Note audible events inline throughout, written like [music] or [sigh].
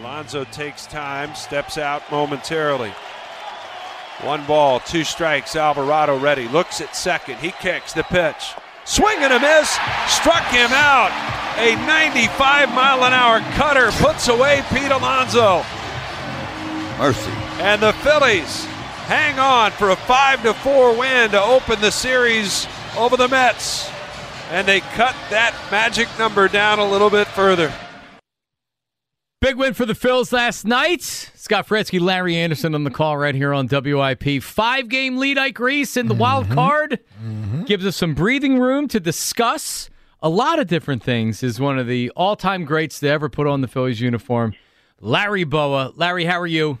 Alonso takes time, steps out momentarily. One ball, two strikes. Alvarado ready. Looks at second. He kicks the pitch. Swing and a miss. Struck him out. A 95 mile an hour cutter puts away Pete Alonso. Mercy. And the Phillies hang on for a 5 to 4 win to open the series over the Mets. And they cut that magic number down a little bit further. Big win for the Phils last night. Scott Franzke, Larry Andersen on the call right here on WIP. Five game lead, Ike Reese in the Mm-hmm. wild card. Gives us some breathing room to discuss a lot of different things. Is one of the all time greats to ever put on the Phillies uniform. Larry Bowa. Larry, how are you?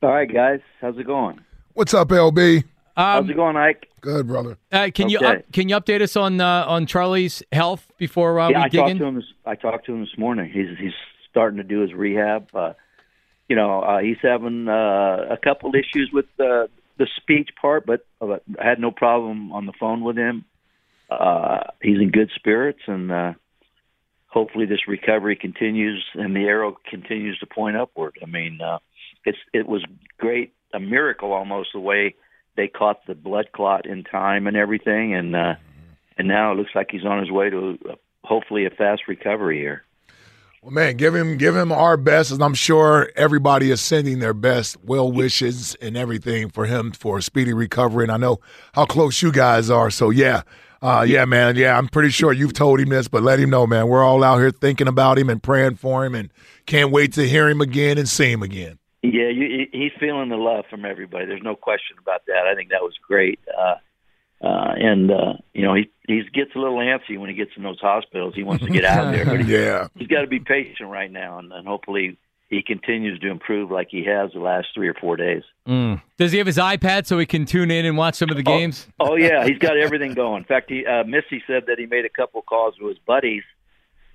All right, guys. How's it going? What's up, LB? How's Um, it going, Ike? Good, brother. uh, can you Okay. up, can you update us on uh, on Charlie's health before uh, yeah, we I dig talked in? to him. This, I talked to him this morning. He's he's starting to do his rehab. Uh, you know, uh, he's having uh, a couple issues with the the speech part, but uh, I had no problem on the phone with him. Uh, he's in good spirits, and uh, hopefully this recovery continues and the arrow continues to point upward. I mean, uh, it's it was great, a miracle almost the way they caught the blood clot in time and everything, and uh, and now it looks like he's on his way to uh, hopefully a fast recovery here. Well, man, give him give him our best, and I'm sure everybody is sending their best well wishes and everything for him for a speedy recovery. And I know how close you guys are, so yeah, uh, yeah, man, yeah. I'm pretty sure you've told him this, but let him know, man. We're all out here thinking about him and praying for him, and can't wait to hear him again and see him again. Yeah, you, he's feeling the love from everybody. There's no question about that. I think that was great. Uh, uh, and uh, you know, he he gets a little antsy when he gets in those hospitals. He wants to get out of there, [laughs] but he, Yeah, he's got to be patient right now, and, and hopefully he continues to improve like he has the last three or four days. Mm. Does he have his iPad so he can tune in and watch some of the games? Oh yeah, he's got everything going. In fact, he uh, Missy said that he made a couple calls with his buddies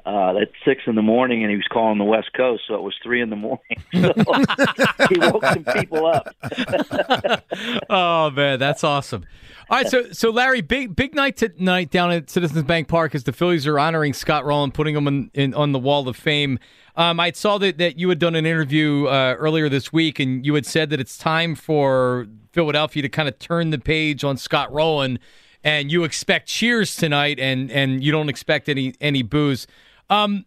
uh, at six in the morning, and he was calling the West Coast, so it was three in the morning. [laughs] So [laughs] he woke some people up. [laughs] oh man, that's awesome. All right, so so Larry, big big night tonight down at Citizens Bank Park as the Phillies are honoring Scott Rolen, putting him in, in on the Wall of Fame. Um, I saw that, that you had done an interview uh, earlier this week, and you had said that it's time for Philadelphia to kind of turn the page on Scott Rolen, and you expect cheers tonight, and and you don't expect any any booze. Um,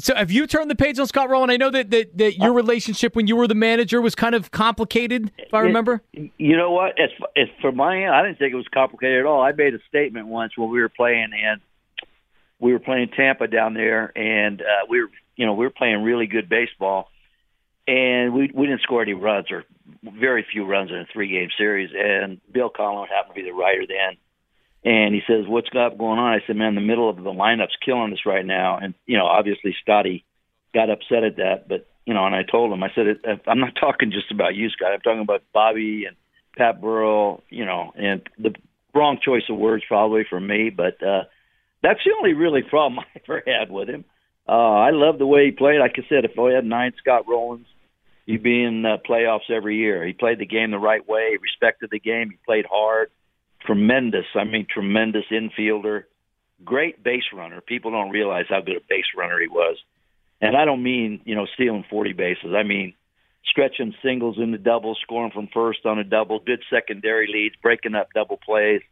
so have you turned the page on Scott Rolen? I know that, that that your relationship when you were the manager was kind of complicated, if I remember. You know what? It's, it's for my end. I didn't think it was complicated at all. I made a statement once when we were playing, and we were playing Tampa down there, and uh, we were, you know, we were playing really good baseball, and we we didn't score any runs or very few runs in a three game series. And Bill Conlin happened to be the writer then, and he says, "What's got going on?" I said, "Man, the middle of the lineup's killing us right now." And you know, obviously, Scotty got upset at that, but you know, and I told him, I said, "I'm not [laughs] talking just about you, Scott. I'm talking about Bobby and Pat Burrell. You know, and the wrong choice of words probably for me, but uh, that's the only really problem [laughs] I ever had with him. Uh, I love the way he played. Like I said, if I had nine Scott Rolens, he'd be in uh, playoffs every year. He played the game the right way. He respected the game. He played hard. Tremendous. I mean, tremendous infielder. Great base runner. People don't realize how good a base runner he was. And I don't mean, you know, stealing 40 bases. I mean, stretching singles into doubles, scoring from first on a double, good secondary leads, breaking up double plays.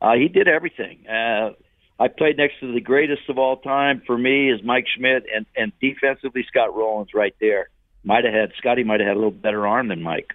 Uh, he did everything. Uh, I played next to the greatest of all time for me is Mike Schmidt, and and defensively Scott Rolen's right there. Might have had Scotty might have had a little better arm than Mike.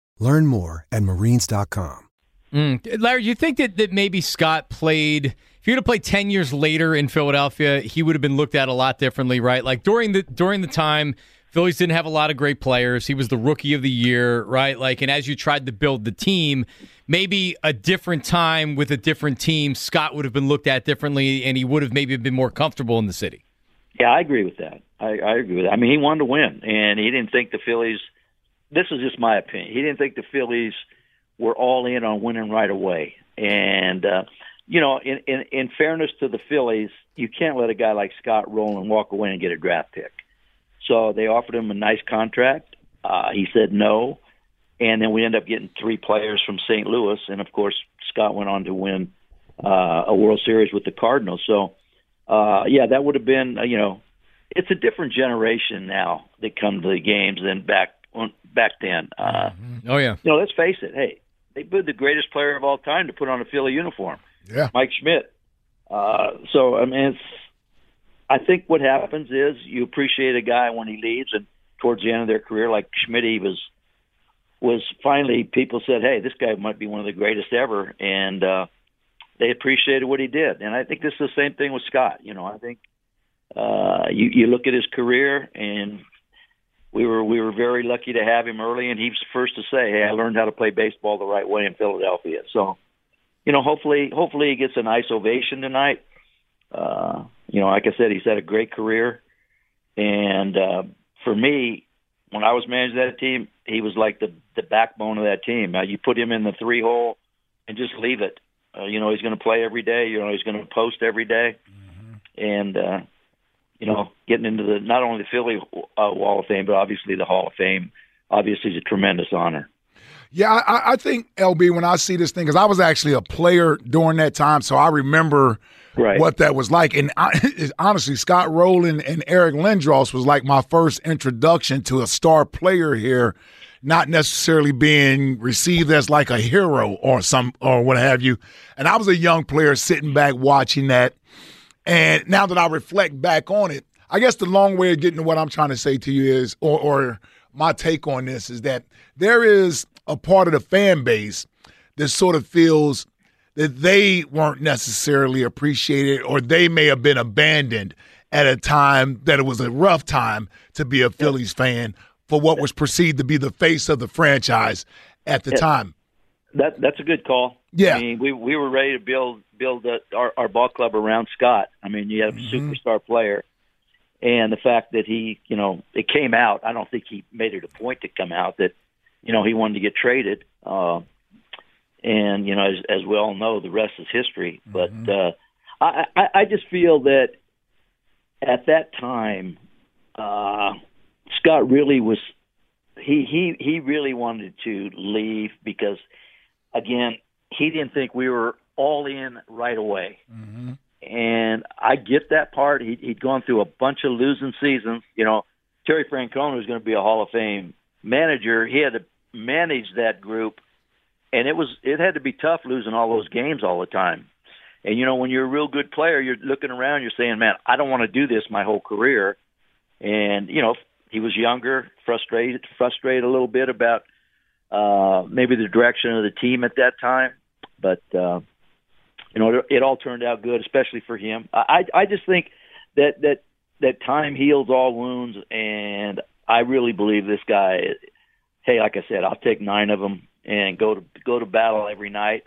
Learn more at marines.com. Mm. Larry, do you think that, that maybe Scott played if he would have played 10 years later in Philadelphia, he would have been looked at a lot differently, right? Like during the during the time Phillies didn't have a lot of great players. He was the rookie of the year, right? Like, and as you tried to build the team, maybe a different time with a different team, Scott would have been looked at differently, and he would have maybe been more comfortable in the city. Yeah, I agree with that. I, I agree with that. I mean, he wanted to win, and he didn't think the Phillies. This is just my opinion. He didn't think the Phillies were all in on winning right away. And uh, you know, in, in in fairness to the Phillies, you can't let a guy like Scott Rolen walk away and get a draft pick. So they offered him a nice contract. Uh, he said no, and then we ended up getting three players from St. Louis, and of course Scott went on to win uh, a World Series with the Cardinals. So, uh, yeah, that would have been uh, you know, it's a different generation now that come to the games than back back then. Uh, oh yeah, you know, let's face it. Hey, they booed the greatest player of all time to put on a Philly uniform. Yeah, Mike Schmidt. Uh, so I mean, it's. I think what happens is you appreciate a guy when he leaves, and towards the end of their career, like Schmidt, he was was finally people said, "Hey, this guy might be one of the greatest ever," and uh, they appreciated what he did. And I think this is the same thing with Scott. You know, I think uh, you you look at his career, and we were we were very lucky to have him early, and he was the first to say, "Hey, I learned how to play baseball the right way in Philadelphia." So, you know, hopefully, hopefully he gets a nice ovation tonight. Uh, you know, like I said, he's had a great career, and uh, for me, when I was managing that team, he was like the the backbone of that team. Now, you put him in the three hole and just leave it. Uh, you know, he's going to play every day. You know, he's going to post every day. Mm-hmm. and uh, you know, getting into the not only the Philly uh, Wall of Fame, but obviously the Hall of Fame. Obviously, is a tremendous honor. Yeah, I, I think LB when I see this thing because I was actually a player during that time, so I remember right. what that was like. And I, [laughs] honestly, Scott Rolen and Eric Lindros was like my first introduction to a star player here, not necessarily being received as like a hero or some or what have you. And I was a young player sitting back watching that. And now that I reflect back on it, I guess the long way of getting to what I'm trying to say to you is, or, or my take on this is that there is a part of the fan base that sort of feels that they weren't necessarily appreciated or they may have been abandoned at a time that it was a rough time to be a Phillies fan for what was perceived to be the face of the franchise at the Yeah. time. That that's a good call. Yeah. I mean, we we were ready to build build the, our our ball club around Scott. I mean, you have a Mm-hmm. superstar player, and the fact that he, you know, it came out. I don't think he made it a point to come out that, you know, he wanted to get traded. Uh, and you know, as, as we all know, the rest is history. But uh, I, I I just feel that at that time, uh, Scott really was he he he really wanted to leave because again he didn't think we were all in right away. Mm-hmm. And i get that part. He, he'd gone through a bunch of losing seasons. You know terry francona was going to be a hall of fame manager he had to manage that group. And it was it had to be tough losing all those games all the time. And you know when you're a real good player you're looking around you're saying man i don't want to do this my whole career. And you know he was younger, frustrated, frustrated a little bit about uh, maybe the direction of the team at that time. But uh, you know, it, it all turned out good, especially for him. I I just think that that that time heals all wounds, and I really believe this guy. Hey, like I said, I'll take nine of them and go to go to battle every night.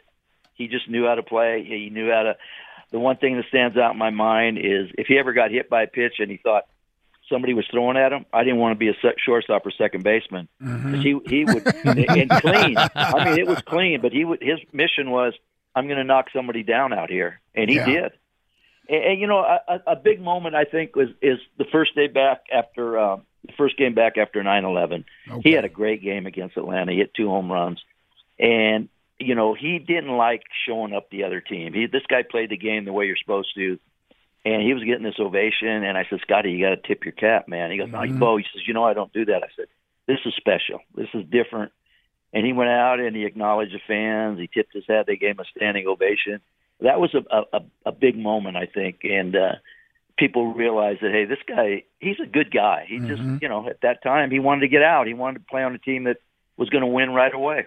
He just knew how to play. He knew how to. The one thing that stands out in my mind is if he ever got hit by a pitch and he thought somebody was throwing at him, I didn't want to be a shortstop or second baseman. 'Cause He he would [laughs] and clean. I mean, it was clean, but he would his mission was I'm going to knock somebody down out here, and he Yeah. did. And, and you know, a, a big moment I think was is the first day back after uh, the first game back after nine eleven. Okay. He had a great game against Atlanta. He hit two home runs, and you know he didn't like showing up the other team. He this guy played the game the way you're supposed to, and he was getting this ovation. And I said, Scotty, you got to tip your cap, man. He goes, Mhm. No, Bo. He says, you know, I don't do that. I said, this is special. This is different. And he went out and he acknowledged the fans. He tipped his hat. They gave him a standing ovation. That was a a, a big moment, I think, and. uh people realized that hey, this guy, he's a good guy. He just, Mhm. you know, at that time he wanted to get out. He wanted to play on a team that was going to win right away.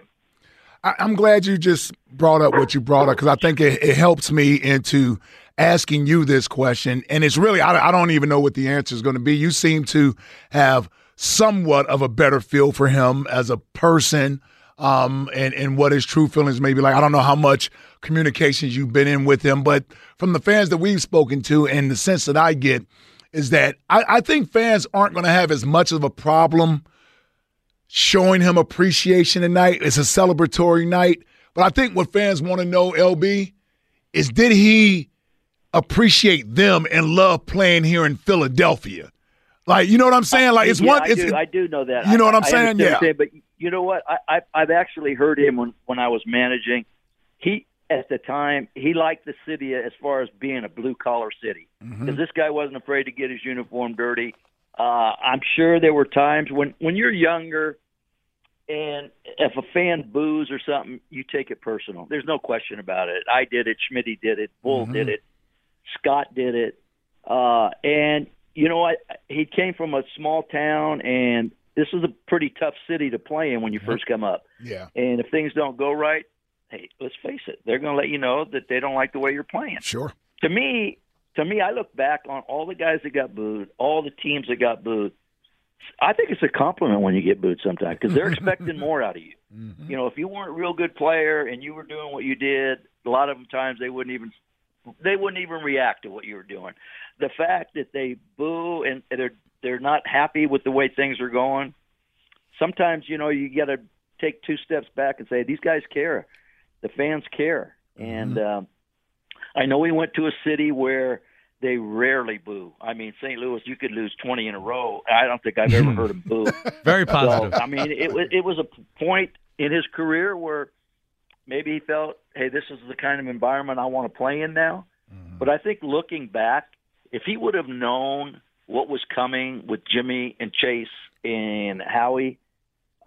I, I'm glad you just brought up what you brought up because I think it, it helps me into asking you this question. And it's really, I, I don't even know what the answer is going to be. You seem to have somewhat of a better feel for him as a person um, and, and what his true feelings may be like. I don't know how much communications you've been in with him, but from the fans that we've spoken to and the sense that I get is that I, I think fans aren't going to have as much of a problem showing him appreciation tonight. It's a celebratory night. But I think what fans want to know, LB, is did he appreciate them and love playing here in Philadelphia? Like, you know what I'm saying? Like, it's yeah, one. I it's, do. I do know that. You know I- what I'm saying? Yeah. saying, but you know what? I, I I've actually heard him when when I was managing. He at the time he liked the city as far as being a blue collar city Mm-hmm. this guy wasn't afraid to get his uniform dirty. Uh, I'm sure there were times when when you're younger. And if a fan boos or something, you take it personal. There's no question about it. I did it. Schmidt did it. Bull Mhm. did it. Scott did it. Uh, and you know what? He came from a small town, and this is a pretty tough city to play in when you first come up. yeah, And if things don't go right, hey, let's face it, they're going to let you know that they don't like the way you're playing. sure. To me, to me, I look back on all the guys that got booed, all the teams that got booed. I think it's a compliment when you get booed sometimes because they're expecting [laughs] more out of you. Mm-hmm. You know, if you weren't a real good player and you were doing what you did, a lot of them times they wouldn't even they wouldn't even react to what you were doing. The fact that they boo and they're they're not happy with the way things are going. Sometimes you know you got to take two steps back and say these guys care, the fans care, and um, I know we went to a city where they rarely boo. I mean, St. Louis, you could lose twenty in a row. I don't think I've ever [laughs] heard them boo. Very So, positive. I mean, it was it was a point in his career where maybe he felt, hey, this is the kind of environment I want to play in now. But I think looking back, if he would have known what was coming with Jimmy and Chase and Howie,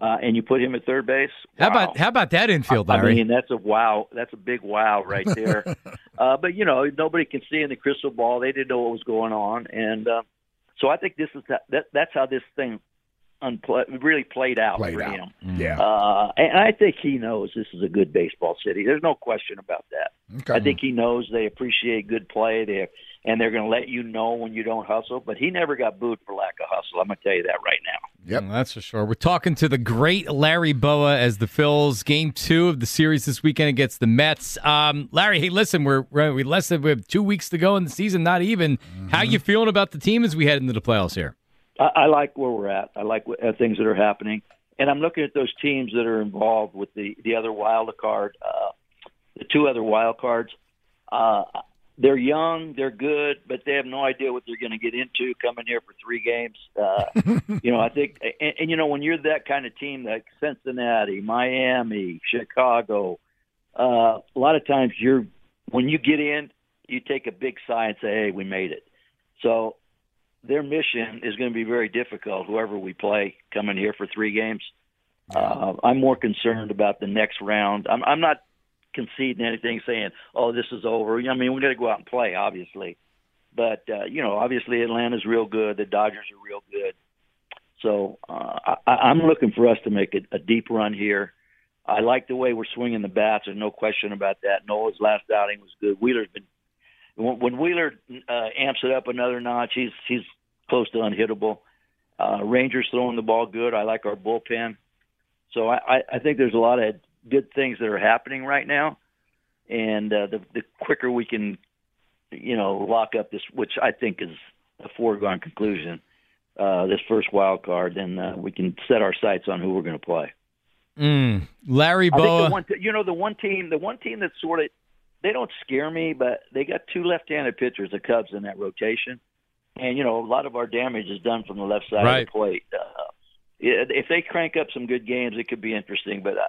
uh, and you put him at third base, How about how about that infield, I mean, that's a wow. That's a big wow right there. [laughs] uh, but you know, nobody can see in the crystal ball. They didn't know what was going on, and uh, so I think this is that, that. That's how this thing unpl- really played out Played for out. him. Yeah. Uh, and I think he knows this is a good baseball city. There's no question about that. Okay. I think he knows they appreciate good play. They and they're going to let you know when you don't hustle. But he never got booed for lack of hustle. I'm going to tell you that right now. Yep. Mm, That's for sure. We're talking to the great Larry Bowa as the Phils game two of the series this weekend against the Mets. Um, Larry, hey, listen, we're, we're we less than we have two weeks to go in the season, not even. How you feeling about the team as we head into the playoffs here? I, I like where we're at. I like what, uh, things that are happening, and I'm looking at those teams that are involved with the the other wild card, uh, the two other wild cards. Uh, they're young, they're good, but they have no idea what they're going to get into coming here for three games. Uh, [laughs] you know, I think, and, and you know, when you're that kind of team like Cincinnati, Miami, Chicago, uh, a lot of times you're when you get in, you take a big sigh and say, "Hey, we made it." So their mission is going to be very difficult. Whoever we play coming here for three games, uh, I'm more concerned about the next round. I'm, I'm not conceding anything, saying, "Oh, this is over." I mean, we got to go out and play, obviously, but uh, you know, obviously Atlanta's real good. The Dodgers are real good. So uh, I, I'm looking for us to make a, a deep run here. I like the way we're swinging the bats. There's no question about that. Nola's last outing was good. Wheeler's been when, when Wheeler uh, amps it up another notch, he's he's close to unhittable. Uh, Rangers throwing the ball good. I like our bullpen. So I, I, think there's a lot of good things that are happening right now, and uh, the the quicker we can, you know, lock up this, which I think is a foregone conclusion, uh, this first wild card, then uh, we can set our sights on who we're going to play. Mm. Larry Bowa. the one, you know, the one team, the one team that sort of they don't scare me, but they got two left-handed pitchers, the Cubs, in that rotation, and you know a lot of our damage is done from the left side Right. of the plate. Uh, yeah, if they crank up some good games, it could be interesting. But uh,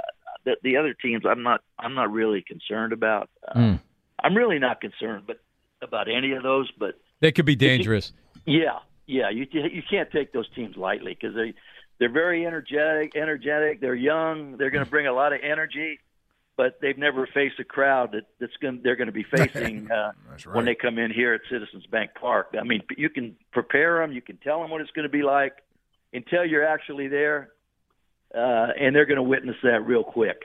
the, the other teams, I'm not, I'm not really concerned about. Uh, Mm. I'm really not concerned, but about any of those. But They could be dangerous. yeah, yeah, you you can't take those teams lightly because they they're very energetic. Energetic. They're young. They're going to bring a lot of energy, but they've never faced a crowd that that's going they're going to be facing uh, That's when they come in here at Citizens Bank Park. I mean, you can prepare them. You can tell them what it's going to be like until you're actually there, uh, and they're going to witness that real quick.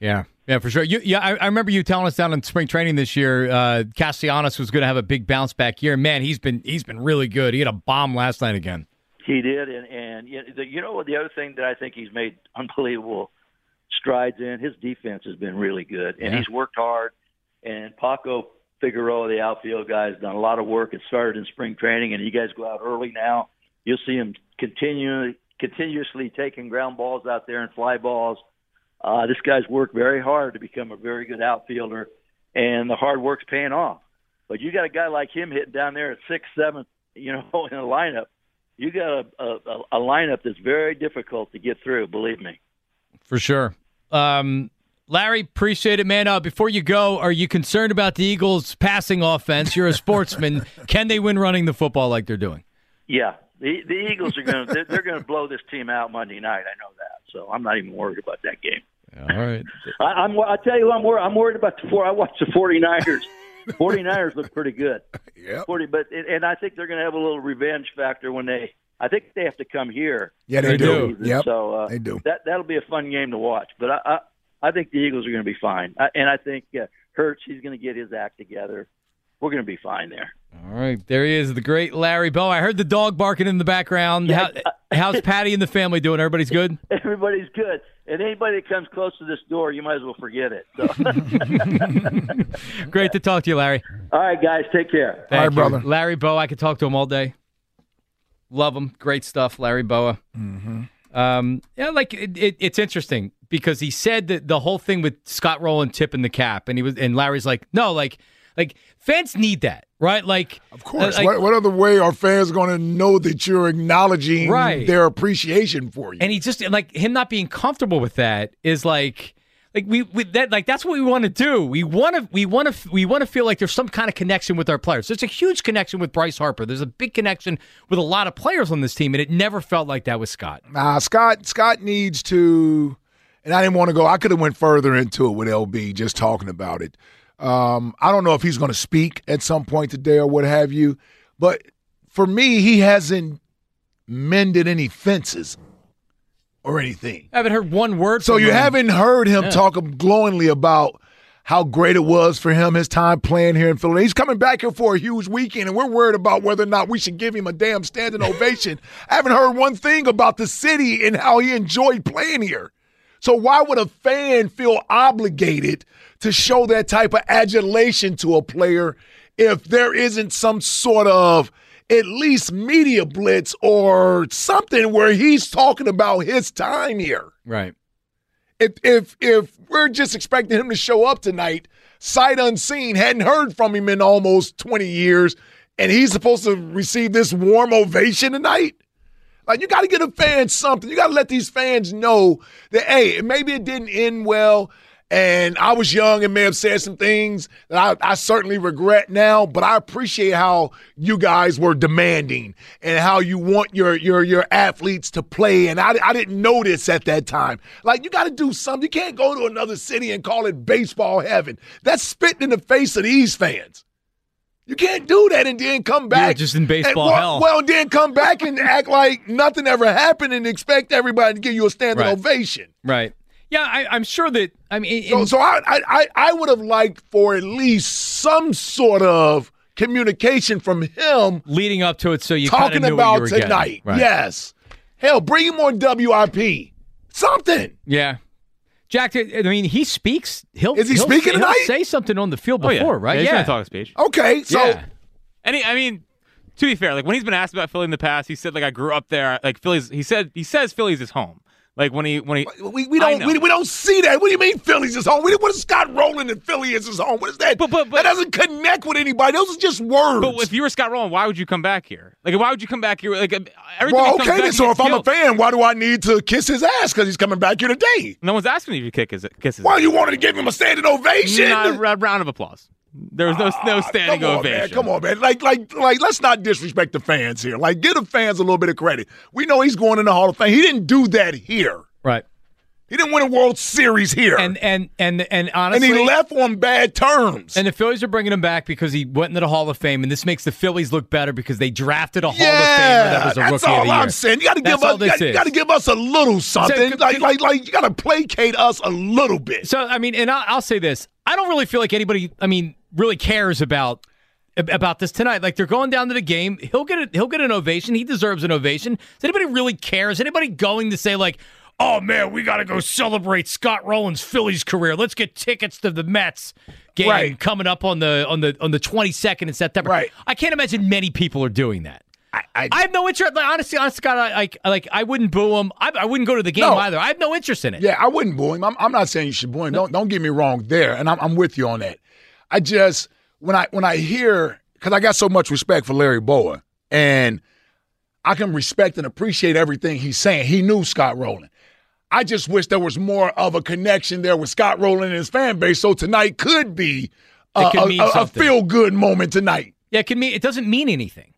Yeah, yeah, for sure. You, yeah, I, I remember you telling us down in spring training this year, uh, Castellanos was going to have a big bounce back year. Man, he's been he's been really good. He had a bomb last night again. He did, and and you know, the, you know what? The other thing that I think he's made [laughs] unbelievable strides in his defense has been really good, and Yeah. he's worked hard. And Paco Figueroa, the outfield guy, has done a lot of work. It started in spring training, and you guys go out early now. You'll see him continually continuously taking ground balls out there and fly balls. Uh, this guy's worked very hard to become a very good outfielder, and the hard work's paying off. But you got a guy like him hitting down there at sixth, seventh, you know, [laughs] in a lineup. You got a, a, a lineup that's very difficult to get through. Believe me. For sure. Um, Larry, appreciate it, man. Uh, before you go, are you concerned about the Eagles' passing offense? You're a sportsman. [laughs] Can they win running the football like they're doing? Yeah, the the Eagles are going to they're, they're going to blow this team out Monday night. I know that, so I'm not even worried about that game. All right. [laughs] I, I'm I tell you, who I'm worried. I'm worried about the four. I watched the 49ers. 49ers look pretty good. [laughs] Yep. 40, but and I think they're going to have a little revenge factor when they. I think they have to come here. Yeah, they They do. season. Yep. So uh, They do. That that'll be a fun game to watch. But I I, I think the Eagles are going to be fine. I, and I think uh, Hurts he's going to get his act together. We're going to be fine there. All right. There he is, the great Larry Bowa. I heard the dog barking in the background. How, how's Patty and the family doing? Everybody's good? [laughs] Everybody's good. And anybody that comes close to this door, you might as well forget it. So. [laughs] Great to talk to you, Larry. All right, guys, take care. Thank All right, you. brother. Larry Bowa, I could talk to him all day. Love him. Great stuff, Larry Bowa. Mm-hmm. Um, yeah, like it, it, it's interesting because he said that the whole thing with Scott Rolen tipping the cap, and he was, and Larry's like, no, like, like fans need that, right? Like, Of course. uh, like- what, what other way are fans going to know that you're acknowledging Right. their appreciation for you? and he just like him not being comfortable with that is like like we, we that like that's what we want to do we want to we want to we want to feel like there's some kind of connection with our players there's a huge connection with bryce harper there's a big connection with a lot of players on this team and it never felt like that with scott Nah, Scott. Scott needs to, and I didn't want to go. I could have went further into it with LB just talking about it. Um, I don't know if he's going to speak at some point today or what have you, but for me, he hasn't mended any fences or anything. i haven't heard one word So you him. haven't heard him talk glowingly about how great it was for him his time playing here in Philadelphia. He's coming back here for a huge weekend, and we're worried about whether or not we should give him a damn standing ovation. [laughs] I haven't heard one thing about the city and how he enjoyed playing here. So why would a fan feel obligated to show that type of adulation to a player if there isn't some sort of at least media blitz or something where he's talking about his time here? right if if if we're just expecting him to show up tonight, sight unseen, hadn't heard from him in almost 20 years, and he's supposed to receive this warm ovation tonight? Like you got to get a fan something. You got to let these fans know that hey, maybe it didn't end well, and I was young and may have said some things that I, I certainly regret now. But I appreciate how you guys were demanding and how you want your your your athletes to play. And I, I didn't know this at that time. Like you got to do something. You can't go to another city and call it baseball heaven. That's spitting in the face of these fans. You can't do that and then come back. just in baseball and, well, hell. Well, then come back and act like nothing ever happened and expect everybody to give you a standing Right. ovation. right yeah I, i'm sure that i mean So, in- so I, I, I- I would have liked for at least some sort of communication from him leading up to it so you kinda talking knew what you about were tonight. Right. Yes. Hell, bring him on WIP. Something. yeah Jack, I mean, he speaks. He'll Is he he'll- speaking he'll tonight? Say something on the field Oh, yeah. before, right? Yeah, he's yeah, gonna talk a speech. Okay, so yeah. And he, I mean, to be fair, like when he's been asked about Philly in the past, he said like I grew up there. Like Philly's, he said he says Philly's his home. Like when he when he We, we don't we, we don't see that. What do you mean Philly's his home? What is Scott Rolen and Philly is his home? What is that? But- but- but- that doesn't connect with anybody. Those are just words. But if you were Scott Rolen, why would you come back here? Like, why would you come back here? Like, everything. well, okay back, then. So if I'm a fan, why do I need to kiss his ass because he's coming back here today? no one's asking you to kick his kisses. Why you wanted to give him a standing ovation? Not a round of applause. There was no no ah, standing come on, ovation. Man, come on, man. Like, like, like, let's not disrespect the fans here. Like, give the fans a little bit of credit. We know he's going in the Hall of Fame. He didn't do that here. Right. He didn't win a World Series here. And and and and honestly, and he left on bad terms. And the Phillies are bringing him back because he went into the Hall of Fame, and this makes the Phillies look better because they drafted a Hall yeah, of Famer that was a that's rookie all of the year. I'm saying. You got to give all us, this you got to give us a little something. c- like, like, like, you got to placate us a little bit. So I mean, and I'll, I'll say this: I don't really feel like anybody, I mean, really cares about about this tonight. Like they're going down to the game. He'll get a, he'll get an ovation. He deserves an ovation. Does anybody really care? Is anybody going to say like? Oh man, we got to go celebrate Scott Rolen's Phillies career. Let's get tickets to the Mets game Right. coming up on the on the on the twenty second in September. Right. I can't imagine many people are doing that. I, I, I have no interest. Like, honestly, honestly, God, I, like, like I wouldn't boo him. I, I wouldn't go to the game No. either. I have no interest in it. Yeah, I wouldn't boo him. I'm, I'm not saying you should boo him. Don't don't get me wrong there, and I'm, I'm with you on that. I just when I when I hear because I got so much respect for Larry Bowa, and I can respect and appreciate everything he's saying. He knew Scott Rolen. I just wish there was more of a connection there with Scott Rolen and his fan base. So tonight could be a, mean a- a feel good moment tonight. Yeah, it can mean it doesn't mean anything.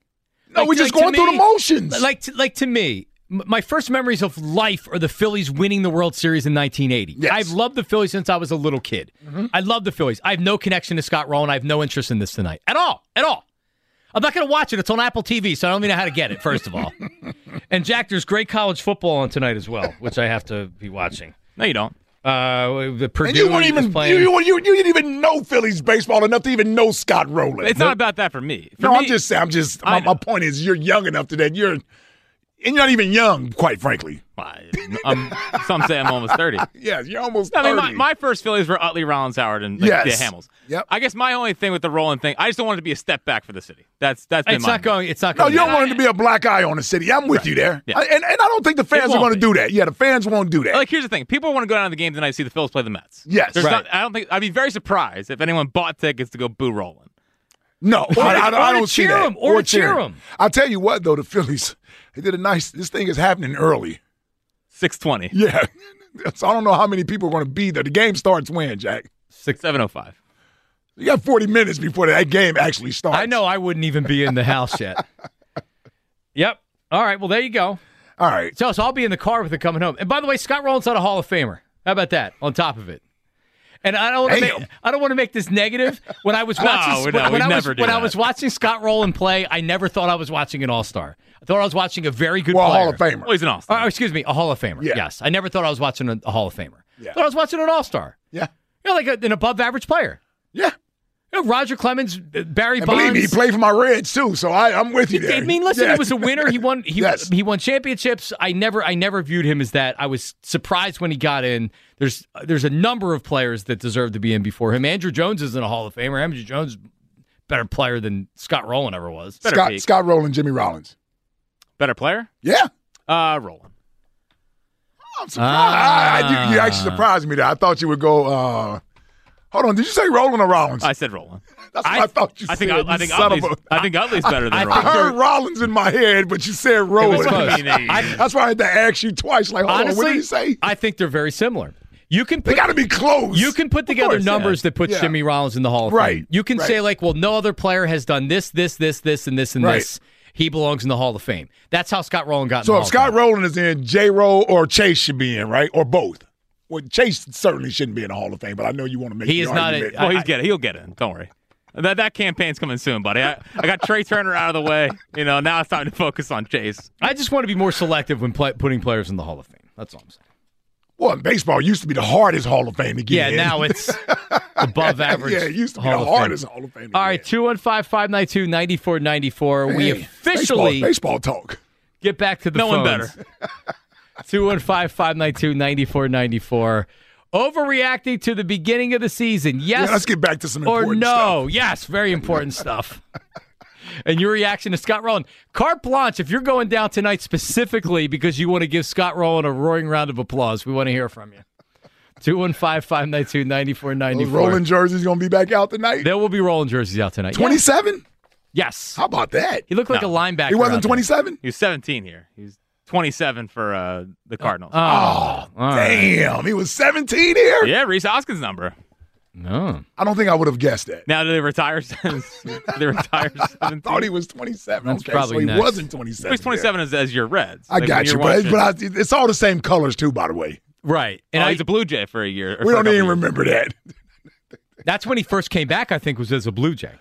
No, Like, we're just like, going through me- the motions. Like, to, like to me, my first memories of life are the Phillies winning the World Series in 1980. Yes. I've loved the Phillies since I was a little kid. I love the Phillies. I have no connection to Scott Rolen. I have no interest in this tonight at all. At all. I'm not going to watch it. It's on Apple TV, so I don't even know how to get it. First of all, [laughs] and Jack, there's great college football on tonight as well, which I have to be watching. No, you don't. Uh, the Purdue and you weren't even playing. you, you, you, you didn't even know Phillies baseball enough to even know Scott Rolen. It's not about that for me. For no, me, I'm just saying. I'm just. I My, my point is, you're young enough to that you're, and you're not even young, quite frankly. I- I'm, some say I'm almost thirty. [laughs] Yes, you're almost. I mean, 30. my, my first Phillies were Utley, Rollins, Howard, and like, Yes. the Hamels. Yep. I guess my only thing with the Rolen thing, I just don't want it to be a step back for the city. That's that's been It's my not going. It's not no, going. you don't want it to be a black eye on the city. I'm with you there, Yeah. I- and, and I don't think the fans are won't going to be. do that. Yeah, the fans won't do that. Like here's the thing: people want to go down to the game tonight and see the Phillies play the Mets. Yes. There's Right. not, I don't think I'd be very surprised if anyone bought tickets to go boo Rolen. no, I, I, or I to don't see cheer that. 'em, or to cheer cheer 'em. I'll tell you what, though, the Phillies they did a nice. This thing is happening early. Six twenty. Yeah, [laughs] so I don't know how many people are going to be there. The game starts when, Jack. Six seven oh five. You got 40 minutes before that game actually starts. I know I wouldn't even be in the house yet. [laughs] yep. All right. Well, there you go. All right. So, so I'll be in the car with it coming home. And by the way, Scott Rolen's not a Hall of Famer. How about that? On top of it. And I don't want to make, um, I don't want to make this negative. When I was [laughs] watching No, no, when, I was, when I was watching Scott Rolen play, I never thought I was watching an All Star. I thought I was watching a very good Well, a player. Hall of Famer. Well, he's an Oh, All-Star. Uh, excuse me, a Hall of Famer. Yeah. Yes, I never thought I was watching a, a Hall of Famer. Yeah. Thought I was watching an All Star. Yeah. You know, like a, an above average player. Yeah. You know, Roger Clemens, uh, Barry And Bonds. believe me, he played for my Reds too, so I, I'm with you there. I mean, listen, Yeah. he was a winner. He won. [laughs] He, Yes. he won championships. I never, I never viewed him as that. I was surprised when he got in. There's, there's a number of players that deserve to be in before him. Andruw Jones isn't a Hall of Famer. Andruw Jones, is a better player than Scott Rolen ever was. Better Scott, peak. Scott Rolen, Jimmy Rollins. Better player? Yeah. Uh, Rolen. I'm surprised. I- I- you, you Ah. actually surprised me there. I thought you would go. Uh, hold on. Did you say Rolen or Rollins? I said Rolen. [laughs] That's what I, thought you I think said. I, think Utley's, a- I think Utley's better than I I Rolen. think- heard Rollins in my head, but you said. [laughs] I- That's why I had to ask you twice. Like, hold on, Honestly, what did he say? I think they're very similar. You can put, They got to be close. You can put together course, yeah. numbers that puts Yeah. Jimmy Rollins in the Hall of Right, Fame. You can right. say like, well, no other player has done this, this, this, this, and this, and Right. this. He belongs in the Hall of Fame. That's how Scott Rolen got. in So the if Hall Scott. Rolen is in, J. Rowe or Chase should be in, right? Or both. Well, Chase certainly shouldn't be in the Hall of Fame, but I know you want to make. He is not a- well, I- he's get it. He'll get in. Don't worry. That that campaign's coming soon, buddy. I, I got Trea Turner out of the way. You know, now it's time to focus on Chase. I just want to be more selective when play, putting players in the Hall of Fame. That's all I'm saying. well, baseball used to be the hardest Hall of Fame to get in. Yeah, in. now it's [laughs] above average. yeah, it used to be Hall the of Fame. hardest Hall of Fame. to All get 215 592 9494. We officially baseball, baseball talk. get back to the No one phones. [laughs] 215 592 9494. Overreacting to the beginning of the season. Yes. Yeah, let's get back to some or no. stuff. Yes, very important stuff. and your reaction to Scott Rolen. Carte blanche, if you're going down tonight specifically because you want to give Scott Rolen a roaring round of applause, we want to hear from you. 215 592 9494. Those Rolen jerseys going to be back out tonight? There will be Rolen jerseys out tonight. 27? Yes. How about that? He looked like No. a linebacker. He wasn't 27? He was 17 here. He's 27 for uh, the Cardinals. Oh, all right. Damn, he was 17 here? yeah, Rhys Hoskins' number. No. I don't think I would have guessed that. Now, do they retire since [laughs] they retire 17? I thought he was 27. That's okay, probably so he next. wasn't 27. He's 27 as, as your Reds. I Like, got you, but, watching- but I, it's all the same colors too, by the way. Right. And oh, I, he's a Blue Jay for a year. or We don't even years. remember that. that's when he first came back, I think, was as a Blue Jay.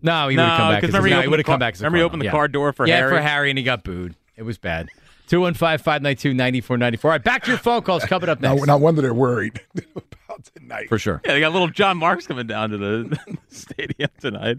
No, he would No, have come back. 'cause as remember he no, he would have come back as a remember he opened the yeah. car door for yeah, Harry? for Harry, and he got booed. It was bad. 215 592 9494. All right, back to your phone calls coming up [laughs] No, next. no wonder they're worried [laughs] about tonight. For sure. Yeah, they got little Jon Marks coming down to the [laughs] stadium tonight.